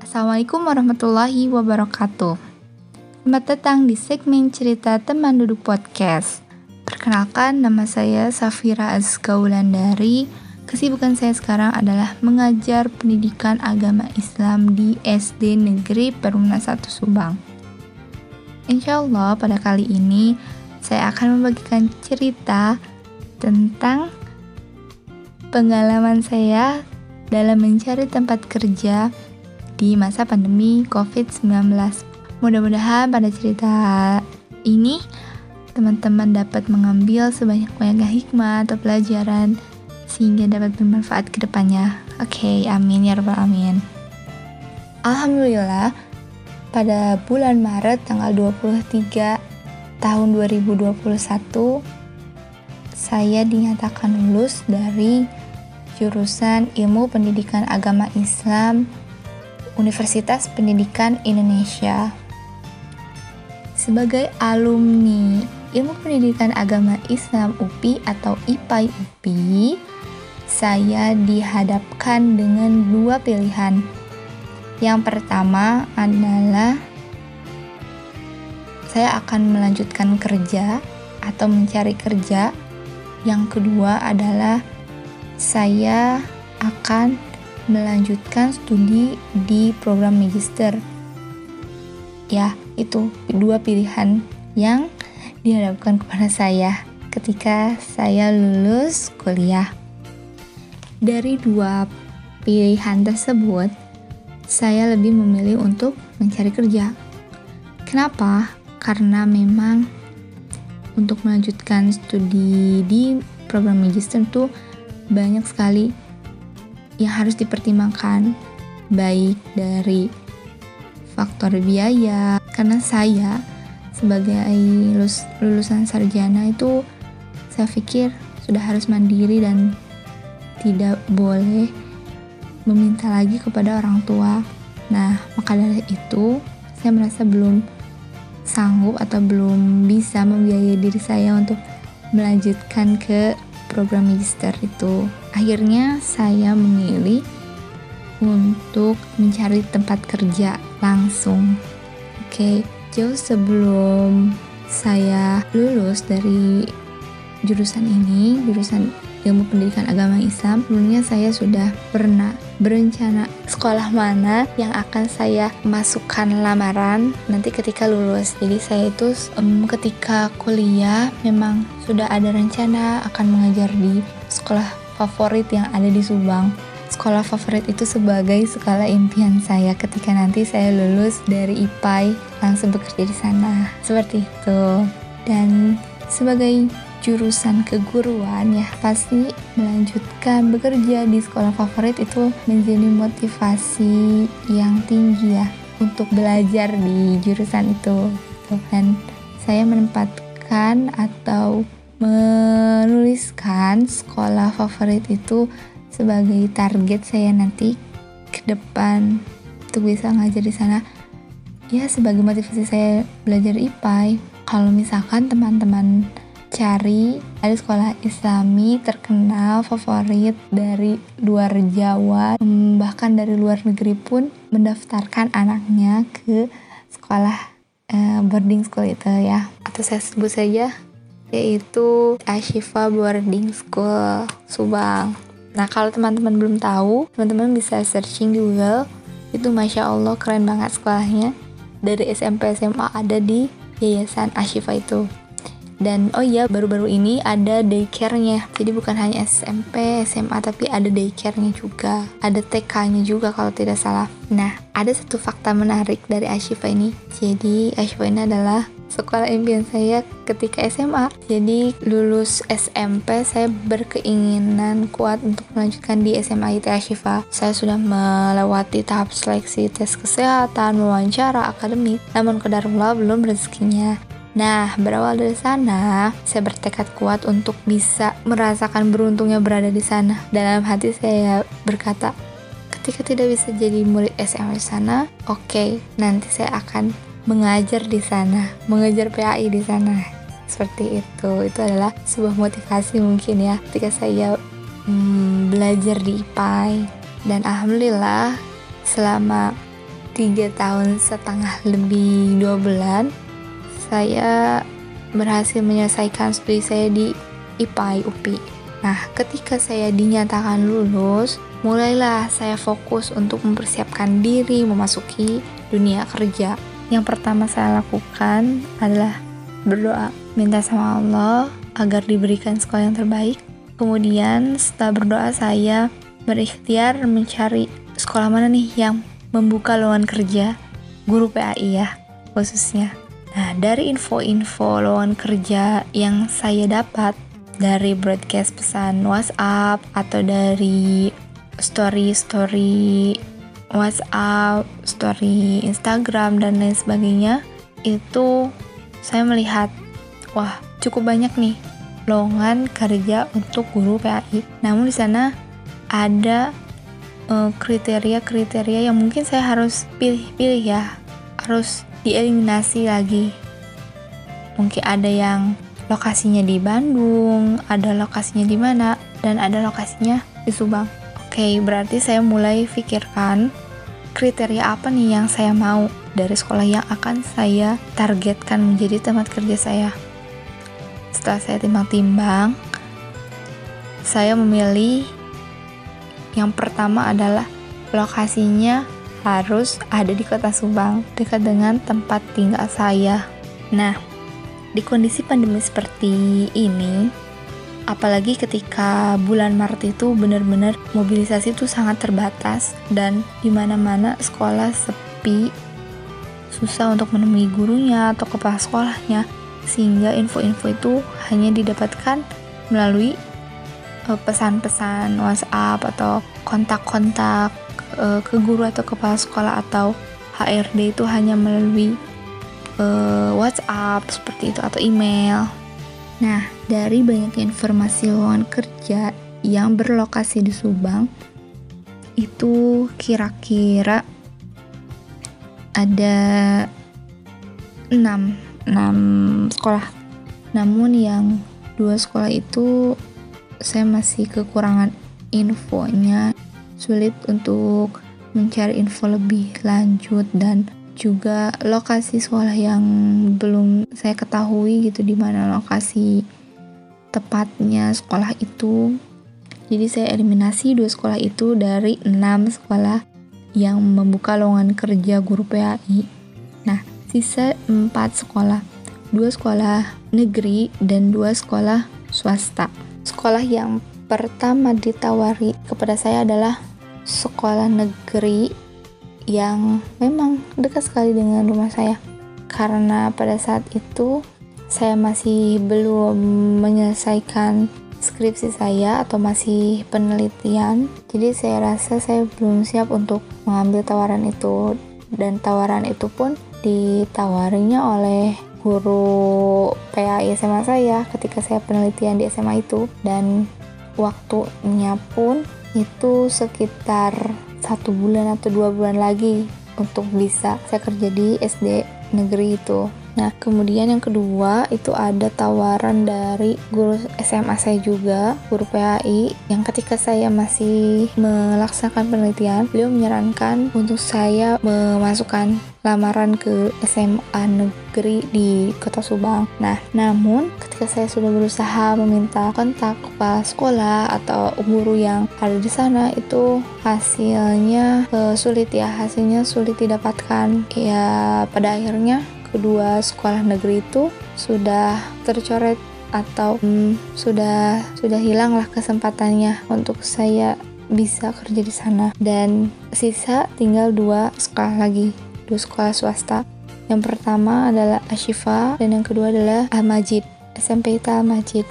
Assalamualaikum warahmatullahi wabarakatuh. Selamat datang di segmen cerita teman duduk podcast. Perkenalkan, nama saya Safira Azkaulandari. Kesibukan saya sekarang adalah mengajar pendidikan agama Islam di SD Negeri Perumna 1 Subang. Insya Allah pada kali ini saya akan membagikan cerita tentang pengalaman saya dalam mencari tempat kerja di masa pandemi COVID-19. Mudah-mudahan pada cerita ini teman-teman dapat mengambil sebanyak-banyaknya hikmah atau pelajaran sehingga dapat bermanfaat ke depannya. Oke, okay, amin ya rabbal amin. Alhamdulillah, pada bulan Maret tanggal 23 tahun 2021 saya dinyatakan lulus dari jurusan Ilmu Pendidikan Agama Islam Universitas Pendidikan Indonesia. Sebagai alumni Ilmu Pendidikan Agama Islam UPI atau IPAI UPI, saya dihadapkan dengan dua pilihan. Yang pertama adalah saya akan melanjutkan kerja atau mencari kerja. Yang kedua adalah saya akan melanjutkan studi di program magister. Ya, itu dua pilihan yang dihadapkan kepada saya ketika saya lulus kuliah. Dari dua pilihan tersebut, saya lebih memilih untuk mencari kerja. Kenapa? Karena memang untuk melanjutkan studi di program magister tuh banyak sekali yang harus dipertimbangkan baik dari faktor biaya karena saya sebagai lulus, lulusan sarjana itu saya pikir sudah harus mandiri dan tidak boleh meminta lagi kepada orang tua. Nah, maka dari itu saya merasa belum sanggup atau belum bisa membiayai diri saya untuk melanjutkan ke program magister itu. Akhirnya saya memilih untuk mencari tempat kerja langsung. Oke, jauh sebelum saya lulus dari jurusan ini, jurusan ilmu pendidikan agama Islam, sebelumnya saya sudah pernah berencana sekolah mana yang akan saya masukkan lamaran nanti ketika lulus. Jadi saya itu um, ketika kuliah memang sudah ada rencana akan mengajar di sekolah favorit yang ada di Subang. Sekolah favorit itu sebagai skala impian saya ketika nanti saya lulus dari IPAI langsung bekerja di sana. Seperti itu. Dan sebagai jurusan keguruan ya pasti melanjutkan bekerja di sekolah favorit itu menjadi motivasi yang tinggi ya untuk belajar di jurusan itu dan saya menempatkan atau menuliskan sekolah favorit itu sebagai target saya nanti ke depan untuk bisa ngajar di sana. Ya sebagai motivasi saya belajar IPA kalau misalkan teman-teman cari ada sekolah islami terkenal favorit dari luar Jawa bahkan dari luar negeri pun mendaftarkan anaknya ke sekolah uh, boarding school itu ya. Atau saya sebut saja yaitu Ashifa Boarding School Subang. Nah kalau teman-teman belum tahu teman-teman bisa searching di Google. Itu Masya Allah keren banget sekolahnya. Dari SMP SMA ada di Yayasan Ashifa itu. Dan oh iya baru-baru ini ada daycare-nya. Jadi bukan hanya SMP SMA tapi ada daycare-nya juga. Ada TK-nya juga kalau tidak salah. Nah ada satu fakta menarik dari Ashifa ini. Jadi Ashifa ini adalah sekolah impian saya ketika SMA jadi lulus SMP saya berkeinginan kuat untuk melanjutkan di SMA IT Ashifa saya sudah melewati tahap seleksi tes kesehatan wawancara akademik. Namun kedarullah belum rezekinya. Nah, berawal dari sana, saya bertekad kuat untuk bisa merasakan beruntungnya berada di sana. Dalam hati saya berkata, ketika tidak bisa jadi murid SMA di sana, oke, okay, nanti saya akan mengajar di sana, mengajar PAI di sana. Seperti itu, itu adalah sebuah motivasi mungkin ya ketika saya hmm, belajar di IPAI. Dan alhamdulillah selama tiga tahun setengah lebih dua bulan saya berhasil menyelesaikan studi saya di IPAI UPI. Nah, ketika saya dinyatakan lulus, mulailah saya fokus untuk mempersiapkan diri memasuki dunia kerja. Yang pertama saya lakukan adalah berdoa, minta sama Allah agar diberikan sekolah yang terbaik. Kemudian setelah berdoa saya berikhtiar mencari sekolah mana nih yang membuka lowongan kerja guru PAI ya khususnya. Nah, dari info-info lowongan kerja yang saya dapat dari broadcast pesan WhatsApp atau dari story-story WhatsApp, story Instagram dan lain sebagainya, itu saya melihat wah, cukup banyak nih lowongan kerja untuk guru PAI. Namun di sana ada eh, kriteria-kriteria uh, yang mungkin saya harus pilih-pilih ya, harus dieliminasi lagi. Mungkin ada yang lokasinya di Bandung, ada lokasinya di mana, dan ada lokasinya di Subang. Oke, berarti saya mulai pikirkan kriteria apa nih yang saya mau dari sekolah yang akan saya targetkan menjadi tempat kerja saya. Setelah saya timbang-timbang, saya memilih yang pertama adalah lokasinya harus ada di kota Subang, dekat dengan tempat tinggal saya. Nah, di kondisi pandemi seperti ini, apalagi ketika bulan Maret itu benar-benar mobilisasi itu sangat terbatas dan di mana-mana sekolah sepi, susah untuk menemui gurunya atau kepala sekolahnya, sehingga info-info itu hanya didapatkan melalui eh, pesan-pesan WhatsApp atau kontak-kontak uh, ke guru atau kepala sekolah atau HRD itu hanya melalui uh, WhatsApp seperti itu atau email. Nah, dari banyak informasi lowongan kerja yang berlokasi di Subang, itu kira-kira ada 6, 6 sekolah. Namun yang dua sekolah itu saya masih kekurangan infonya sulit untuk mencari info lebih lanjut dan juga lokasi sekolah yang belum saya ketahui gitu di mana lokasi tepatnya sekolah itu. Jadi saya eliminasi dua sekolah itu dari enam sekolah yang membuka lowongan kerja guru PAI. Nah, sisa empat sekolah, dua sekolah negeri dan dua sekolah swasta. Sekolah yang pertama ditawari kepada saya adalah sekolah negeri yang memang dekat sekali dengan rumah saya. Karena pada saat itu saya masih belum menyelesaikan skripsi saya atau masih penelitian. Jadi saya rasa saya belum siap untuk mengambil tawaran itu. Dan tawaran itu pun ditawarinya oleh guru PAI SMA saya ketika saya penelitian di SMA itu. Dan waktunya pun itu sekitar satu bulan atau dua bulan lagi untuk bisa saya kerja di SD negeri itu Nah, kemudian yang kedua itu ada tawaran dari guru SMA saya juga, guru PAI, yang ketika saya masih melaksanakan penelitian, beliau menyarankan untuk saya memasukkan lamaran ke SMA negeri di Kota Subang. Nah, namun ketika saya sudah berusaha meminta kontak kepala sekolah atau guru yang ada di sana itu hasilnya uh, sulit ya, hasilnya sulit didapatkan. Ya, pada akhirnya kedua sekolah negeri itu sudah tercoret atau hmm, sudah sudah hilanglah kesempatannya untuk saya bisa kerja di sana. Dan sisa tinggal dua sekolah lagi dua sekolah swasta. Yang pertama adalah Ashifa dan yang kedua adalah Al-Majid SMP Al Majid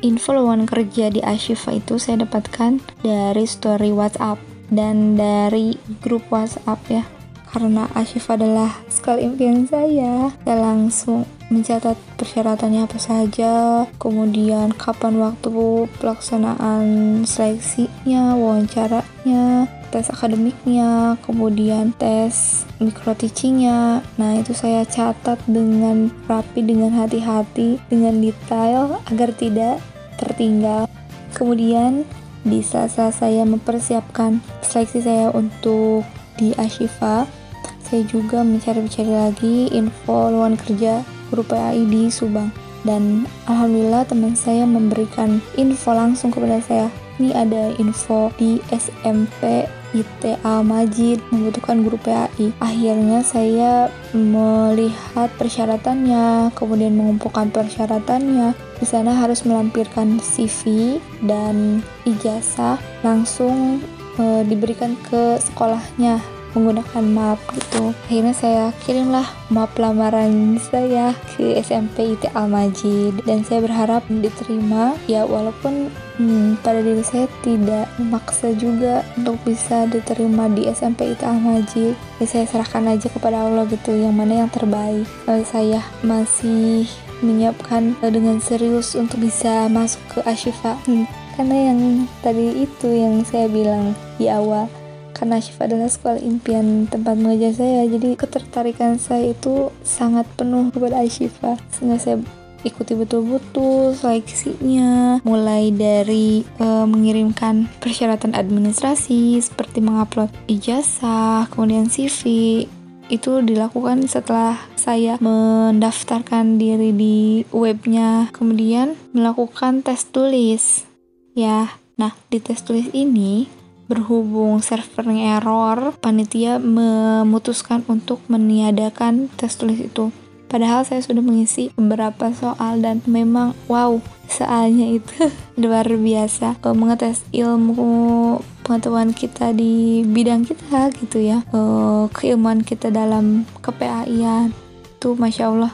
info lowongan kerja di Ashifa itu saya dapatkan dari story WhatsApp dan dari grup WhatsApp ya karena asyif adalah sekali impian saya. Saya langsung mencatat persyaratannya apa saja, kemudian kapan waktu pelaksanaan seleksinya, wawancaranya, tes akademiknya, kemudian tes micro teachingnya. Nah itu saya catat dengan rapi, dengan hati-hati, dengan detail agar tidak tertinggal. Kemudian di saat saya mempersiapkan seleksi saya untuk di Ashifa saya juga mencari-cari lagi info lowongan kerja guru PAI di Subang dan alhamdulillah teman saya memberikan info langsung kepada saya ini ada info di SMP ITA Majid membutuhkan guru PAI. Akhirnya saya melihat persyaratannya, kemudian mengumpulkan persyaratannya. Di sana harus melampirkan CV dan ijazah langsung e, diberikan ke sekolahnya menggunakan map gitu. Akhirnya saya kirimlah map lamaran saya ke SMP IT Al Majid. Dan saya berharap diterima. Ya walaupun hmm, pada diri saya tidak memaksa juga untuk bisa diterima di SMP IT Al Majid. Ya saya serahkan aja kepada Allah gitu yang mana yang terbaik. Kalau saya masih menyiapkan dengan serius untuk bisa masuk ke Ashifa. Hmm, karena yang tadi itu yang saya bilang di awal karena Syifa adalah sekolah impian tempat mengajar saya jadi ketertarikan saya itu sangat penuh kepada Ashifa sehingga saya ikuti betul-betul seleksinya mulai dari uh, mengirimkan persyaratan administrasi seperti mengupload ijazah kemudian CV itu dilakukan setelah saya mendaftarkan diri di webnya. Kemudian melakukan tes tulis. Ya nah di tes tulis ini berhubung servernya error, panitia memutuskan untuk meniadakan tes tulis itu. Padahal saya sudah mengisi beberapa soal dan memang wow, soalnya itu luar biasa. Uh, mengetes ilmu pengetahuan kita di bidang kita gitu ya. Uh, keilmuan kita dalam kePAI-an itu masya Allah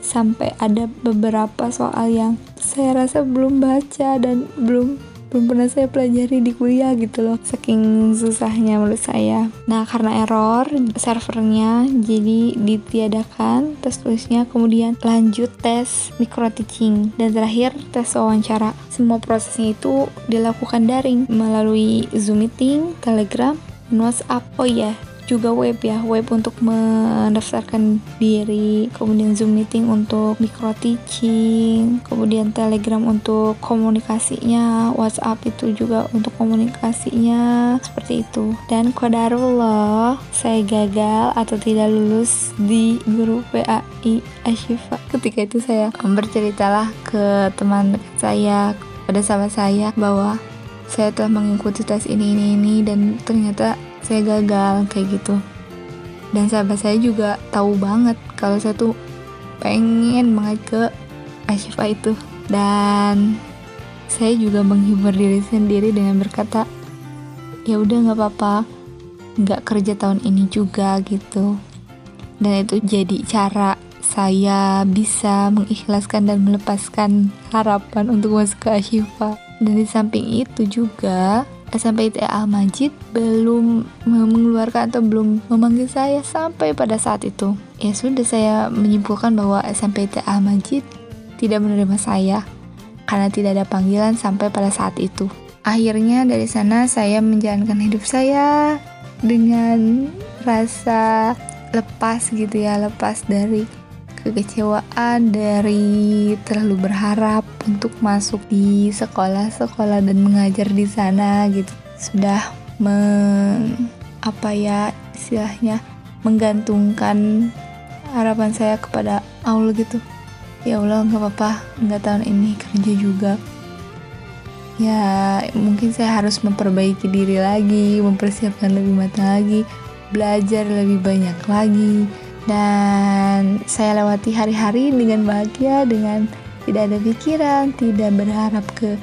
sampai ada beberapa soal yang saya rasa belum baca dan belum belum pernah saya pelajari di kuliah gitu loh saking susahnya menurut saya. Nah karena error servernya jadi ditiadakan tes tulisnya kemudian lanjut tes micro teaching dan terakhir tes wawancara. Semua prosesnya itu dilakukan daring melalui zoom meeting telegram whatsapp. Oh ya juga web ya web untuk mendaftarkan diri kemudian zoom meeting untuk micro teaching kemudian telegram untuk komunikasinya whatsapp itu juga untuk komunikasinya seperti itu. Dan kodarullah saya gagal atau tidak lulus di guru PAI Ashifa. Ketika itu saya berceritalah ke teman saya pada sahabat saya bahwa saya telah mengikuti tes ini ini ini dan ternyata saya gagal kayak gitu. Dan sahabat saya juga tahu banget kalau saya tuh pengen banget ke Ashifa itu. Dan saya juga menghibur diri sendiri dengan berkata ya udah nggak apa-apa. Nggak kerja tahun ini juga gitu. Dan itu jadi cara saya bisa mengikhlaskan dan melepaskan harapan untuk masuk ke Ashifa. Dan di samping itu juga SMP ITA Majid belum mengeluarkan atau belum memanggil saya sampai pada saat itu. Ya sudah saya menyimpulkan bahwa SMP ITA Majid tidak menerima saya karena tidak ada panggilan sampai pada saat itu. Akhirnya dari sana saya menjalankan hidup saya dengan rasa lepas gitu ya, lepas dari kekecewaan dari terlalu berharap untuk masuk di sekolah-sekolah dan mengajar di sana gitu. Sudah meng, apa ya istilahnya menggantungkan harapan saya kepada Allah gitu. Ya Allah nggak apa-apa nggak tahun ini kerja juga. Ya mungkin saya harus memperbaiki diri lagi mempersiapkan lebih matang lagi belajar lebih banyak lagi dan saya lewati hari-hari dengan bahagia dengan tidak ada pikiran tidak berharap ke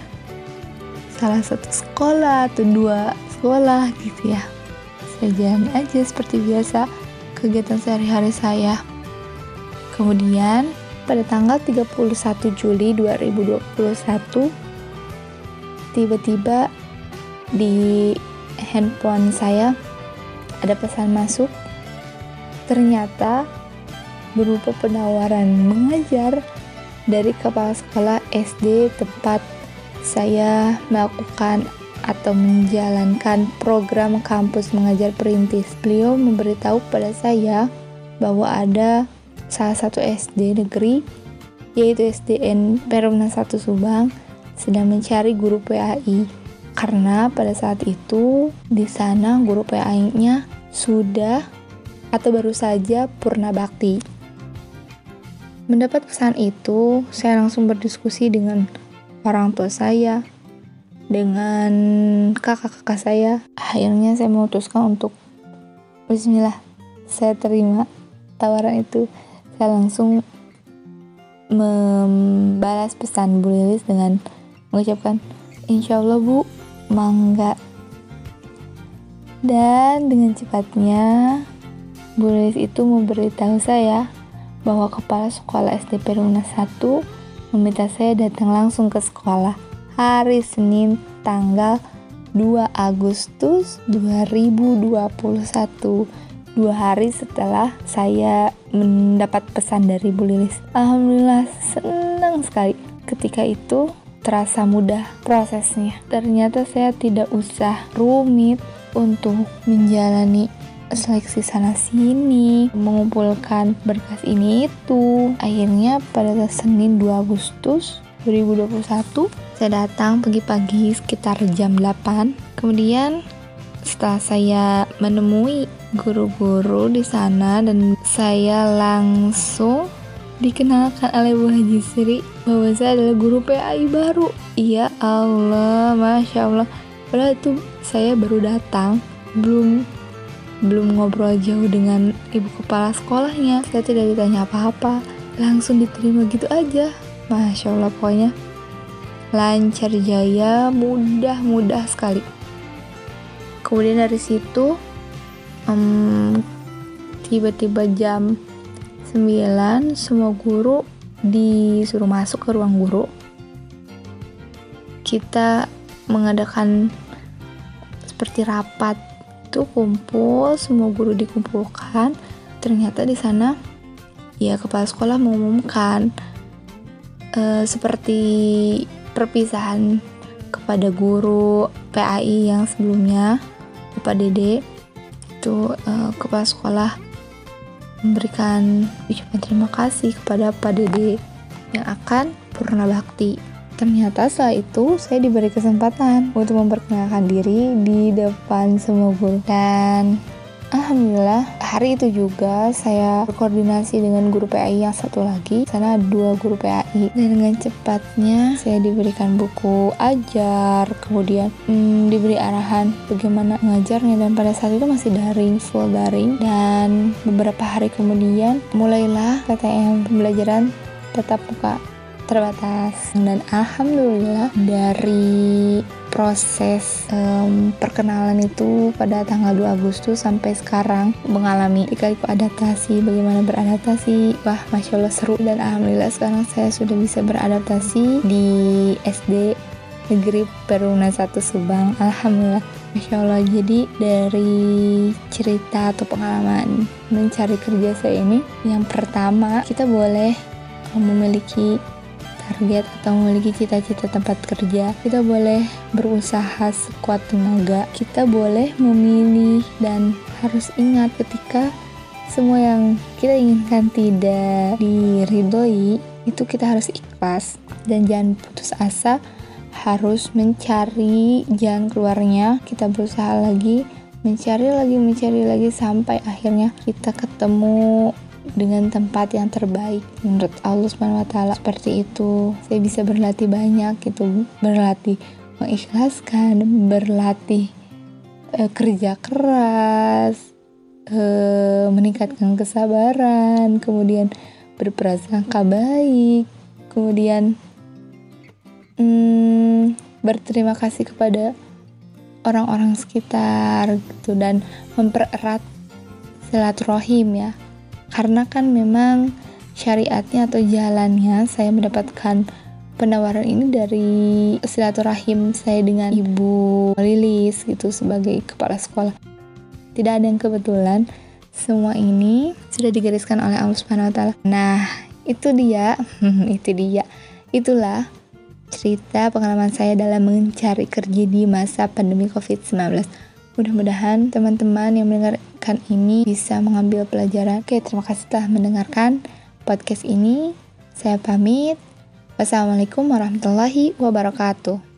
salah satu sekolah atau dua sekolah gitu ya. Saya jalan aja seperti biasa kegiatan sehari-hari saya. Kemudian pada tanggal 31 Juli 2021 tiba-tiba di handphone saya ada pesan masuk ternyata berupa penawaran mengajar dari kepala sekolah SD tempat saya melakukan atau menjalankan program kampus mengajar perintis. Beliau memberitahu pada saya bahwa ada salah satu SD negeri yaitu SDN Perumna 1 Subang sedang mencari guru PAI karena pada saat itu di sana guru PAI-nya sudah atau baru saja purna bakti. Mendapat pesan itu, saya langsung berdiskusi dengan orang tua saya, dengan kakak-kakak saya. Akhirnya saya memutuskan untuk Bismillah, saya terima tawaran itu. Saya langsung membalas pesan Bu Lilis dengan mengucapkan, Insya Allah Bu, mangga. Dan dengan cepatnya, Bu Lilis itu memberitahu saya bahwa kepala sekolah SDP Runa 1 meminta saya datang langsung ke sekolah hari Senin tanggal 2 Agustus 2021 dua hari setelah saya mendapat pesan dari Bu Lilis. Alhamdulillah senang sekali ketika itu terasa mudah prosesnya. Ternyata saya tidak usah rumit untuk menjalani seleksi sana sini, mengumpulkan berkas ini itu. Akhirnya pada Senin 2 Agustus 2021 saya datang pagi-pagi sekitar jam 8. Kemudian setelah saya menemui guru-guru di sana dan saya langsung dikenalkan oleh Bu Haji Sri bahwa saya adalah guru PAI baru. Ya Allah, Masya Allah. Padahal itu saya baru datang, belum belum ngobrol jauh dengan ibu kepala sekolahnya. Saya tidak ditanya apa-apa, langsung diterima gitu aja. Masya Allah pokoknya lancar jaya, mudah-mudah sekali. Kemudian dari situ um, tiba-tiba jam 9 semua guru disuruh masuk ke ruang guru. Kita mengadakan seperti rapat itu kumpul semua guru dikumpulkan. Ternyata di sana ya kepala sekolah mengumumkan uh, seperti perpisahan kepada guru PAI yang sebelumnya Bapak Dede. Itu uh, kepala sekolah memberikan ucapan terima kasih kepada Pak Dede yang akan purna bakti Ternyata setelah itu saya diberi kesempatan untuk memperkenalkan diri di depan semua guru. Dan Alhamdulillah hari itu juga saya berkoordinasi dengan guru PAI yang satu lagi. Sana dua guru PAI dan dengan cepatnya saya diberikan buku ajar kemudian hmm, diberi arahan bagaimana mengajarnya. Dan pada saat itu masih daring full daring. Dan beberapa hari kemudian mulailah PTM pembelajaran tetap muka terbatas. Dan alhamdulillah dari proses um, perkenalan itu pada tanggal 2 Agustus sampai sekarang mengalami tiga adaptasi. Bagaimana beradaptasi? Wah masya Allah seru. Dan alhamdulillah sekarang saya sudah bisa beradaptasi di SD negeri Peruna 1 Subang. Alhamdulillah. Masya Allah. Jadi dari cerita atau pengalaman mencari kerja saya ini yang pertama kita boleh memiliki target atau memiliki cita-cita tempat kerja, kita boleh berusaha sekuat tenaga. Kita boleh memilih dan harus ingat ketika semua yang kita inginkan tidak diridhoi, itu kita harus ikhlas dan jangan putus asa harus mencari jalan keluarnya kita berusaha lagi mencari lagi mencari lagi sampai akhirnya kita ketemu dengan tempat yang terbaik. Menurut Allah Subhanahu wa taala seperti itu. Saya bisa berlatih banyak gitu, berlatih mengikhlaskan, berlatih e, kerja keras, e, meningkatkan kesabaran, kemudian berprasangka baik, kemudian hmm, berterima kasih kepada orang-orang sekitar gitu dan mempererat silaturahim ya karena kan memang syariatnya atau jalannya saya mendapatkan penawaran ini dari silaturahim saya dengan Ibu Lilis gitu sebagai kepala sekolah. Tidak ada yang kebetulan, semua ini sudah digariskan oleh Allah Subhanahu wa taala. Nah, itu dia, itu dia. Itulah cerita pengalaman saya dalam mencari kerja di masa pandemi Covid-19. Mudah-mudahan teman-teman yang mendengarkan ini bisa mengambil pelajaran. Oke, terima kasih telah mendengarkan podcast ini. Saya pamit. Wassalamualaikum warahmatullahi wabarakatuh.